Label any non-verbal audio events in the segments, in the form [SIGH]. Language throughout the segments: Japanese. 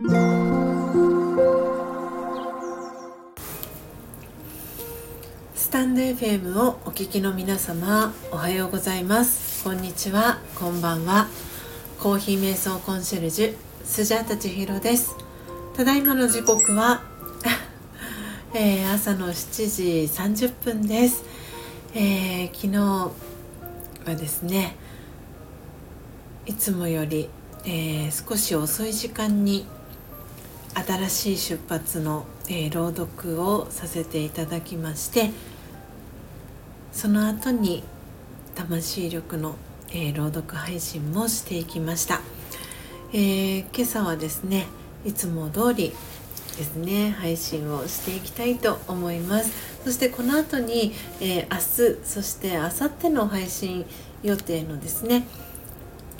スタンド FM をお聞きの皆様おはようございます。こんにちは。こんばんは。コーヒー瞑想コンシェルジュスジャータチヒロです。ただいまの時刻は [LAUGHS] えー、朝の7時30分です、えー、昨日はですねいつもより、えー、少し遅い時間に新しい出発の、え朗読をさせていただきましてその後に魂力の、え朗読配信もしていきました、えー今朝はですねいつも通りですね配信をしていきたいと思います。そしてこの後に、えー、明日そして明後日の配信予定のですね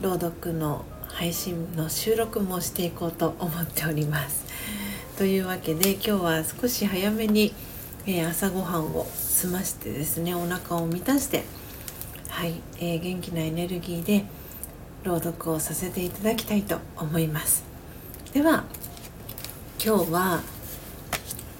朗読の配信の収録もしていこうと思っております。というわけで今日は少し早めに、え、朝ごはんを済ましてですねお腹を満たしてはい、えー、元気なエネルギーで朗読をさせていただきたいと思います。では今日は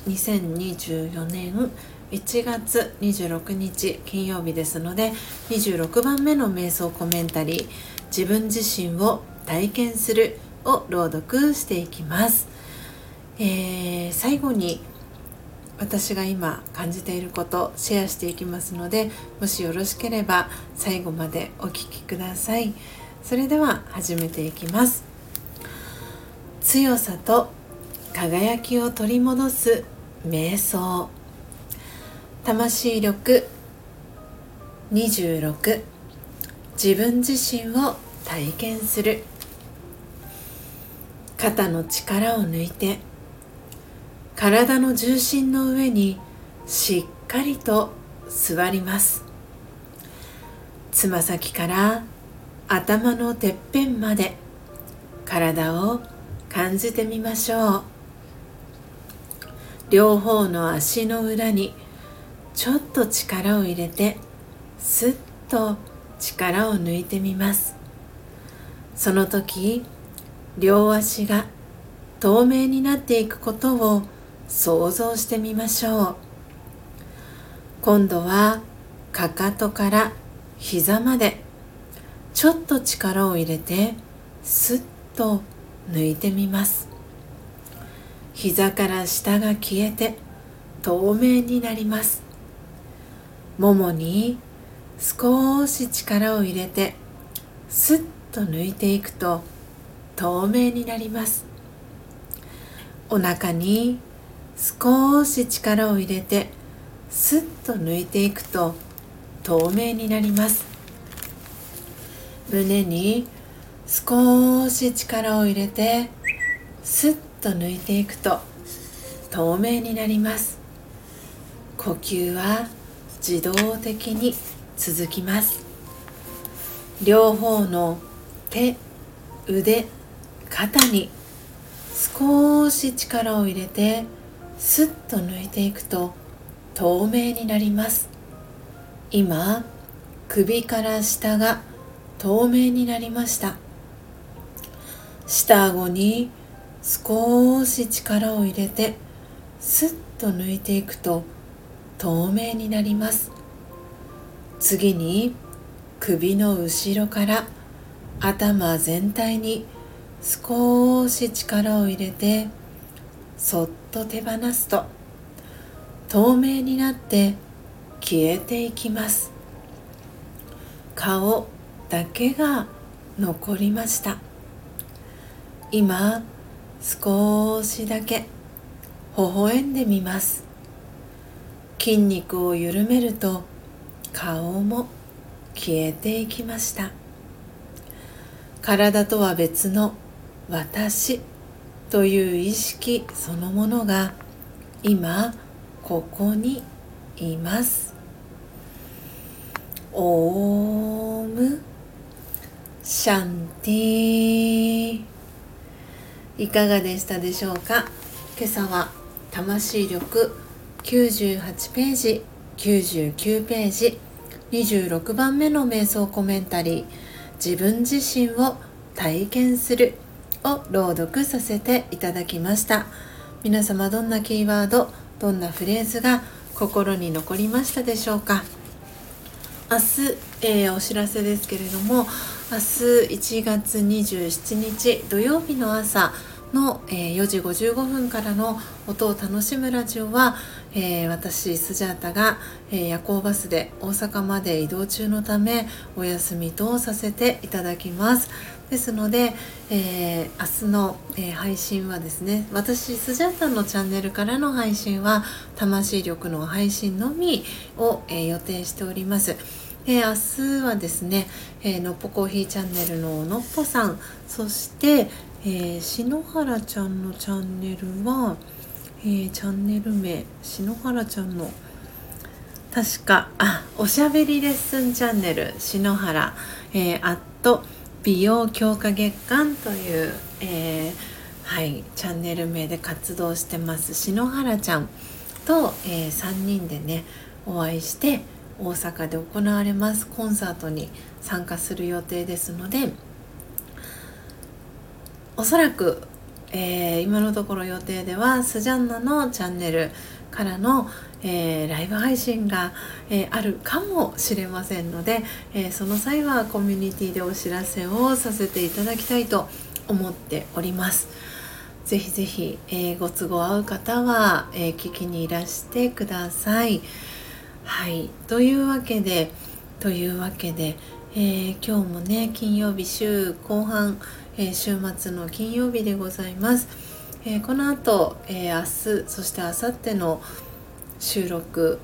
2024年1月26日金曜日ですので26番目の瞑想コメンタリー「自分自身を体験する」を朗読していきます、えー、最後に私が今感じていることシェアしていきますのでもしよろしければ最後までお聴きください。それでは始めていきます。強さと輝きを取り戻す瞑想。魂力。26自分自身を体験する。肩の力を抜いて体の重心の上にしっかりと座ります。つま先から頭のてっぺんまで体を感じてみましょう。両方の足の裏にちょっと力を入れてスッと力を抜いてみます。その時両足が透明になっていくことを想像してみましょう。今度はかかとから膝までちょっと力を入れてスッと抜いてみます。膝から下が消えて透明になります。ももに少し力を入れてスッと抜いていくと透明になります。お腹に少し力を入れてスッと抜いていくと透明になります。胸に少し力を入れてスッと抜いていくと透明になります。呼吸は自動的に続きます。両方の手腕肩に少し力を入れてスッと抜いていくと透明になります。今首から下が透明になりました。下顎に少し力を入れてスッと抜いていくと透明になります。次に首の後ろから頭全体に少し力を入れてそっと手放すと透明になって消えていきます。顔だけが残りました。今少しだけ微笑んでみます。筋肉を緩めると顔も消えていきました。体とは別の私という意識そのものが今ここにいます。オーム。シャンティいかがでしたでしょうか？今朝は魂力。98ページ。99ページ。26番目の瞑想コメンタリー。自分自身を体験する。を朗読させていただきました。皆様どんなキーワードどんなフレーズが心に残りましたでしょうか？明日、えー、お知らせですけれども明日1月27日土曜日の朝の、えー、4時55分からの音を楽しむラジオは、えー、私スジャータが、え、夜行バスで大阪まで移動中のためお休みとさせていただきます。ですので、えー、明日の、え配信はですね私スジャータのチャンネルからの配信は魂力の配信のみを、え予定しております。えー、明日はですね、えー、のっぽコーヒーチャンネルののっぽさんそして、えー、篠原ちゃんのチャンネルは、えー、チャンネル名篠原ちゃんの確かあおしゃべりレッスンチャンネル篠原、えー、アット美容強化月間という、えー、はいチャンネル名で活動してます篠原ちゃんと、えー、3人でねお会いして大阪で行われますコンサートに参加する予定ですのでおそらく、えー、今のところ予定ではスジャンナのチャンネルからの、えー、ライブ配信が、えー、あるかもしれませんので、えその際はコミュニティでお知らせをさせていただきたいと思っております。ぜひぜひ、えご都合合う方は、え聞きにいらしてください。はいというわけでというわけで、え、今日もね金曜日週後半、えー、週末の金曜日でございます、えー、この後、え明日そして明後日の収録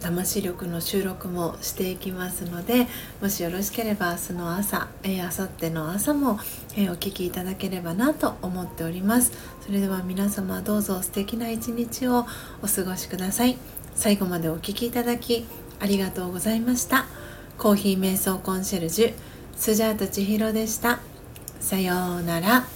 魂力の収録もしていきますのでもしよろしければ明日の朝、えー、明後日の朝も、えー、お聴きいただければなと思っております。それでは皆様どうぞ素敵な一日をお過ごしください。最後までお聴きいただきありがとうございました。コーヒー瞑想コンシェルジュスジャータ千尋でした。さようなら。